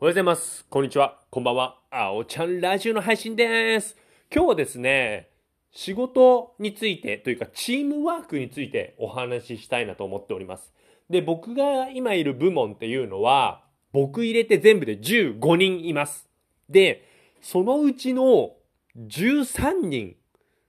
おはようございます。こんにちは。こんばんは。あおちゃんラジオの配信です。今日はですね、仕事についてというかチームワークについてお話ししたいなと思っております。で、僕が今いる部門っていうのは、僕入れて全部で15人います。で、そのうちの13人、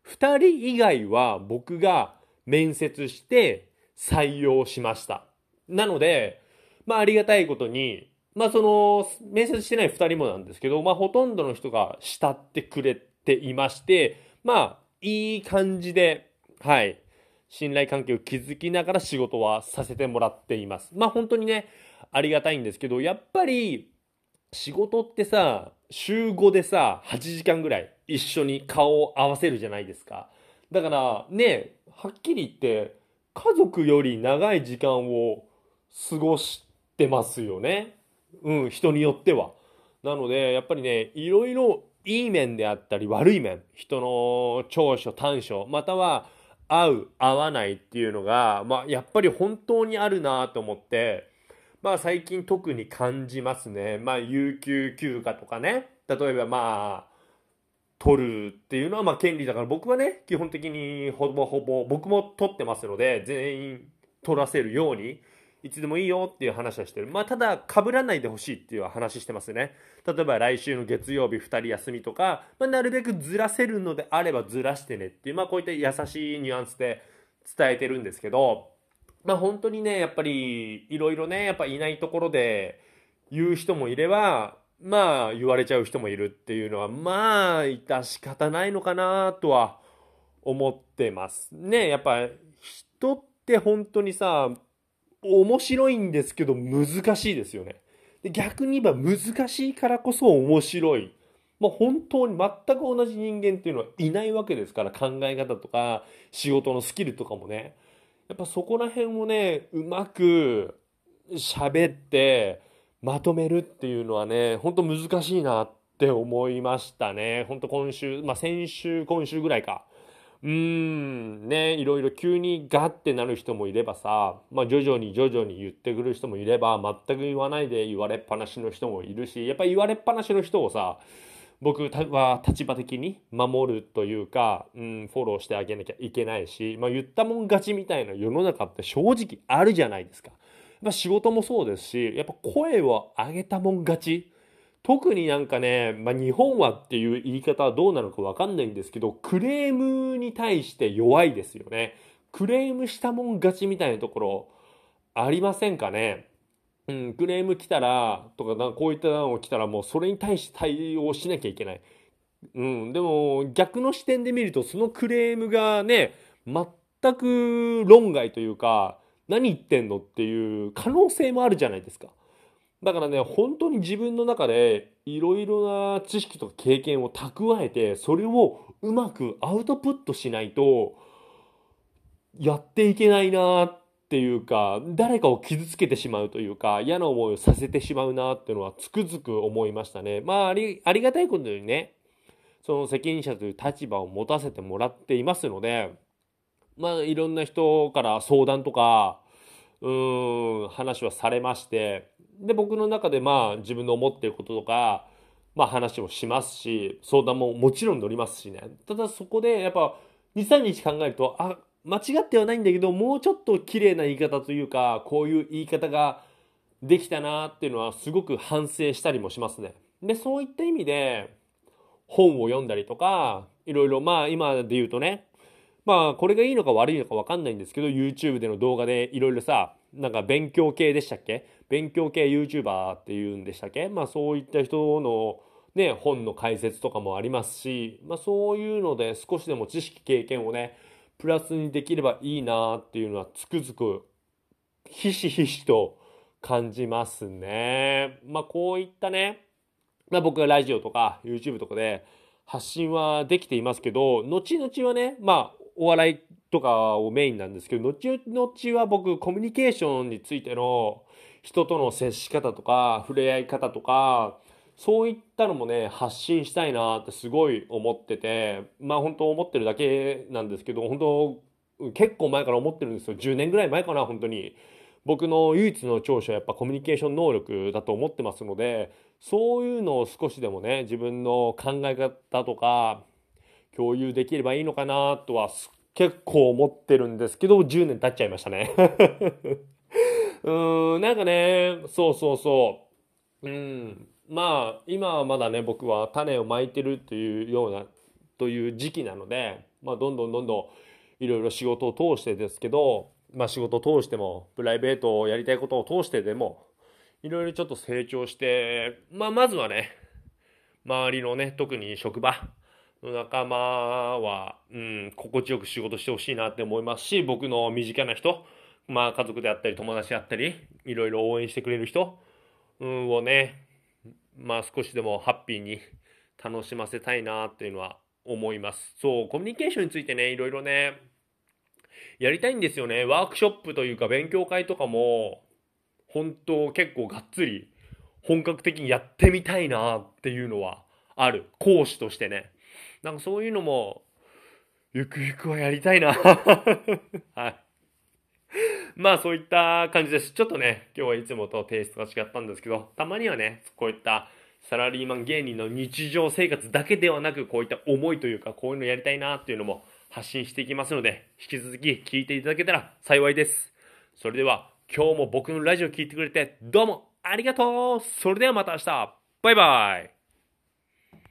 2人以外は僕が面接して採用しました。なので、まあありがたいことに、まあその、面接してない2人もなんですけど、まあほとんどの人が慕ってくれていまして、まあいい感じで、はい、信頼関係を築きながら仕事はさせてもらっています。まあ本当にね、ありがたいんですけど、やっぱり仕事ってさ、週5でさ、8時間ぐらい一緒に顔を合わせるじゃないですか。だからね、はっきり言って、家族より長い時間を過ごしてますよね。うん、人によっては。なので、やっぱりね、いろいろいい面であったり悪い面、人の長所短所、または合う合わないっていうのが、まあやっぱり本当にあるなと思って、まあ最近特に感じますね。まあ有給休暇とかね、例えばまあ、取るっていうのはまあ権利だから僕はね、基本的にほぼほぼ僕も取ってますので、全員取らせるように、いつでもいいよっていう話はしてる。まあただ被らないでほしいっていう話してますね。例えば来週の月曜日2人休みとか、まあ、なるべくずらせるのであればずらしてねっていう、まあこういった優しいニュアンスで伝えてるんですけど、まあ本当にね、やっぱりいろいろね、やっぱいないところで言う人もいれば、まあ言われちゃう人もいるっていうのは、まあ致し方ないのかなとは思ってます。ね、やっぱ人って本当にさ、面白いんですけど難しいですよね。で逆に言えば難しいからこそ面白い。まあ、本当に全く同じ人間っていうのはいないわけですから考え方とか仕事のスキルとかもねやっぱそこら辺をねうまく喋ってまとめるっていうのはね本当難しいなって思いましたね本当今週まあ先週今週ぐらいかうーんねいろいろ急にガッてなる人もいればさ、まあ、徐々に徐々に言ってくる人もいれば全く言わないで言われっぱなしの人もいるしやっぱり言われっぱなしの人をさ僕は立場的に守るというか、うん、フォローしてあげなきゃいけないし、まあ、言ったもん勝ちみたいな世の中って正直あるじゃないですか。やっぱ仕事もそうですしやっぱ声を上げたもん勝ち特になんかね、まあ、日本はっていう言い方はどうなのかわかんないんですけど、クレームに対して弱いですよね。クレームしたもん勝ちみたいなところありませんかね？うん、クレーム来たら、とか、こういったのが来たらもうそれに対して対応しなきゃいけない。うん、でも逆の視点で見ると、そのクレームがね、全く論外というか、何言ってんのっていう可能性もあるじゃないですか。だからね、本当に自分の中でいろいろな知識とか経験を蓄えて、それをうまくアウトプットしないと、やっていけないなっていうか、誰かを傷つけてしまうというか、嫌な思いをさせてしまうなっていうのはつくづく思いましたね。まあ、あり、ありがたいことにね、その責任者という立場を持たせてもらっていますので、まあ、いろんな人から相談とか、うん、話はされまして、で、僕の中でまあ自分の思っていることとか、まあ話もしますし、相談ももちろん乗りますしね。ただそこでやっぱ2、3日考えると、あ、間違ってはないんだけど、もうちょっと綺麗な言い方というか、こういう言い方ができたなっていうのはすごく反省したりもしますね。で、そういった意味で本を読んだりとか、いろいろまあ今で言うとね、まあこれがいいのか悪いのか分かんないんですけど YouTube での動画でいろいろさなんか勉強系でしたっけ？勉強系 YouTuber っていうんでしたっけ？まあそういった人のね本の解説とかもありますしまあそういうので少しでも知識経験をねプラスにできればいいなっていうのはつくづくひしひしと感じますね。まあこういったねまあ僕がラジオとか YouTube とかで発信はできていますけど後々はねまあお笑いとかをメインなんですけど、後々は僕、コミュニケーションについての人との接し方とか、触れ合い方とか、そういったのもね、発信したいなってすごい思ってて、まあ本当思ってるだけなんですけど、本当結構前から思ってるんですよ。10年ぐらい前かな、本当に。僕の唯一の長所はやっぱコミュニケーション能力だと思ってますので、そういうのを少しでもね、自分の考え方とか共有できればいいのかなとは結構思ってるんですけど、10年経っちゃいましたね。うーん、なんかね、そうそうそう。うん、まあ、今はまだね、僕は種をまいてるというような、という時期なので、まあ、どんどんどんどんいろいろ仕事を通してですけど、まあ、仕事を通しても、プライベートをやりたいことを通してでも、いろいろちょっと成長して、まあ、まずはね、周りのね、特に職場の仲間は、うん、心地よく仕事してほしいなって思いますし、僕の身近な人、まあ、家族であったり、友達であったり、いろいろ応援してくれる人、うん、をね、まあ、少しでもハッピーに楽しませたいなっていうのは思います。そう、コミュニケーションについてね、いろいろね、やりたいんですよね。ワークショップというか勉強会とかも、本当結構がっつり本格的にやってみたいなっていうのはある。講師としてね。なんかそういうのも、ゆくゆくはやりたいな。はい。まあそういった感じです。ちょっとね、今日はいつもとテイストが違ったんですけど、たまにはね、こういったサラリーマン芸人の日常生活だけではなく、こういった思いというか、こういうのやりたいなっていうのも発信していきますので、引き続き聞いていただけたら幸いです。それでは、今日も僕のラジオ聞いてくれてどうもありがとうそれではまた明日バイバイ